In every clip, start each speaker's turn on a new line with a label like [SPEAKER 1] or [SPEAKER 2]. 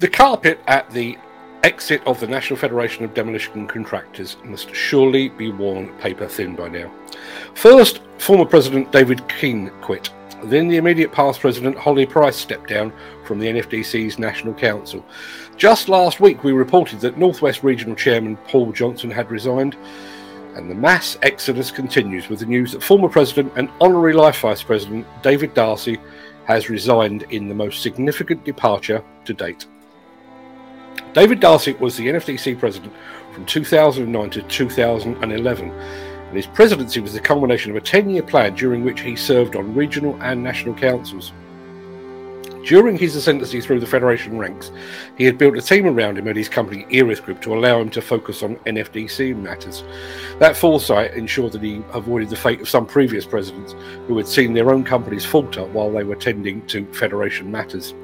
[SPEAKER 1] The carpet at the exit of the National Federation of Demolition Contractors must surely be worn paper thin by now. First, former President David Keane quit. Then the immediate past president Holly Price stepped down from the NFDC's National Council. Just last week, we reported that Northwest Regional Chairman Paul Johnson had resigned, and the mass exodus continues with the news that former President and Honorary Life Vice President David Darcy has resigned in the most significant departure to date. David Darcy was the NFDC president from 2009 to 2011, and his presidency was the culmination of a 10 year plan during which he served on regional and national councils. During his ascendancy through the Federation ranks, he had built a team around him at his company Erith Group to allow him to focus on NFDC matters. That foresight ensured that he avoided the fate of some previous presidents who had seen their own companies falter while they were tending to Federation matters.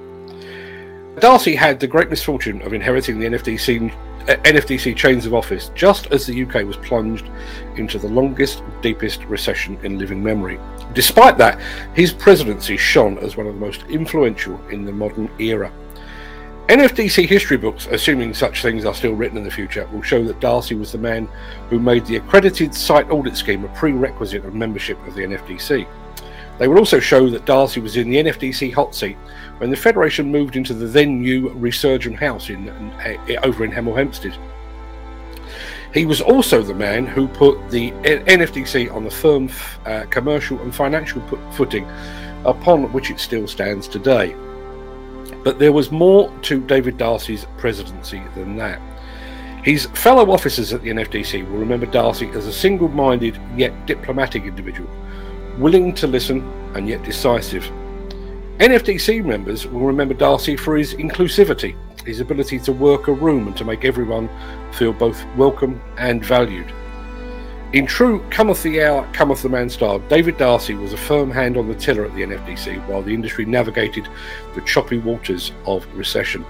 [SPEAKER 1] Darcy had the great misfortune of inheriting the NFDC, uh, NFDC chains of office just as the UK was plunged into the longest, deepest recession in living memory. Despite that, his presidency shone as one of the most influential in the modern era. NFDC history books, assuming such things are still written in the future, will show that Darcy was the man who made the accredited site audit scheme a prerequisite of membership of the NFDC. They will also show that Darcy was in the NFDC hot seat when the Federation moved into the then new Resurgam House in, in, over in Hemel Hempstead. He was also the man who put the NFDC on the firm uh, commercial and financial footing upon which it still stands today. But there was more to David Darcy's presidency than that. His fellow officers at the NFDC will remember Darcy as a single minded yet diplomatic individual, willing to listen and yet decisive NFDC members will remember Darcy for his inclusivity, his ability to work a room and to make everyone feel both welcome and valued. In true cometh the hour, cometh the man style, David Darcy was a firm hand on the tiller at the NFDC while the industry navigated the choppy waters of recession.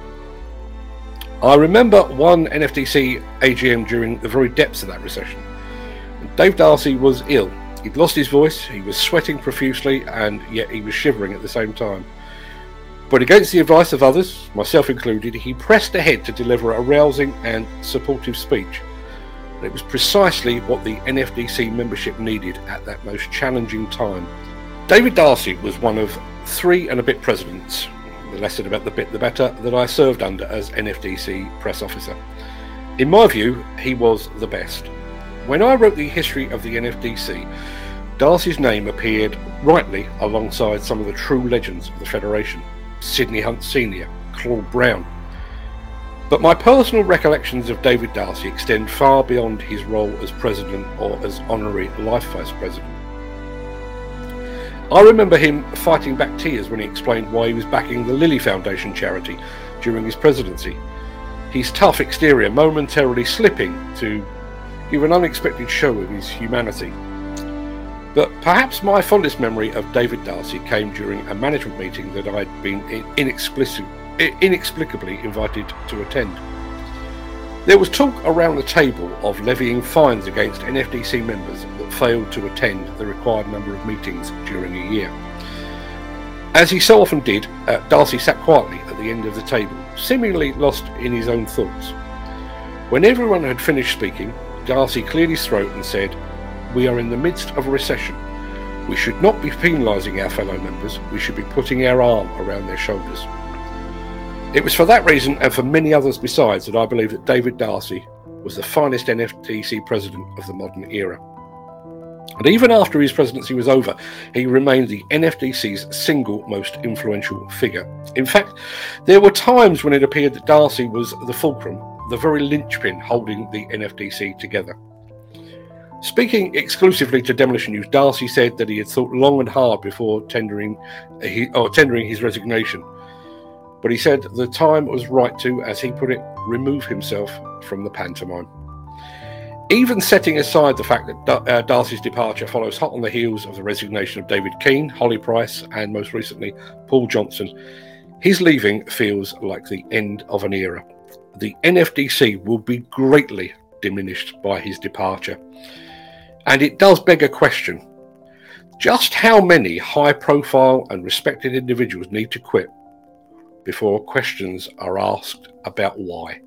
[SPEAKER 1] I remember one NFDC AGM during the very depths of that recession. Dave Darcy was ill He'd lost his voice, he was sweating profusely, and yet he was shivering at the same time. But against the advice of others, myself included, he pressed ahead to deliver a rousing and supportive speech. It was precisely what the NFDC membership needed at that most challenging time. David Darcy was one of three and a bit presidents, the less said about the bit the better, that I served under as NFDC press officer. In my view, he was the best. When I wrote the history of the NFDC, Darcy's name appeared rightly alongside some of the true legends of the Federation Sidney Hunt Sr., Claude Brown. But my personal recollections of David Darcy extend far beyond his role as president or as honorary life vice president. I remember him fighting back tears when he explained why he was backing the Lily Foundation charity during his presidency. His tough exterior momentarily slipping to give an unexpected show of his humanity. But perhaps my fondest memory of David Darcy came during a management meeting that I'd been inexplicably invited to attend. There was talk around the table of levying fines against NFDC members that failed to attend the required number of meetings during a year. As he so often did, uh, Darcy sat quietly at the end of the table, seemingly lost in his own thoughts. When everyone had finished speaking, Darcy cleared his throat and said, We are in the midst of a recession. We should not be penalising our fellow members, we should be putting our arm around their shoulders. It was for that reason, and for many others besides, that I believe that David Darcy was the finest NFDC president of the modern era. And even after his presidency was over, he remained the NFDC's single most influential figure. In fact, there were times when it appeared that Darcy was the fulcrum the very linchpin holding the NFDC together. Speaking exclusively to Demolition News, Darcy said that he had thought long and hard before tendering, he, or tendering his resignation. But he said the time was right to, as he put it, remove himself from the pantomime. Even setting aside the fact that uh, Darcy's departure follows hot on the heels of the resignation of David Keane, Holly Price, and most recently Paul Johnson, his leaving feels like the end of an era the NFDC will be greatly diminished by his departure. And it does beg a question just how many high profile and respected individuals need to quit before questions are asked about why.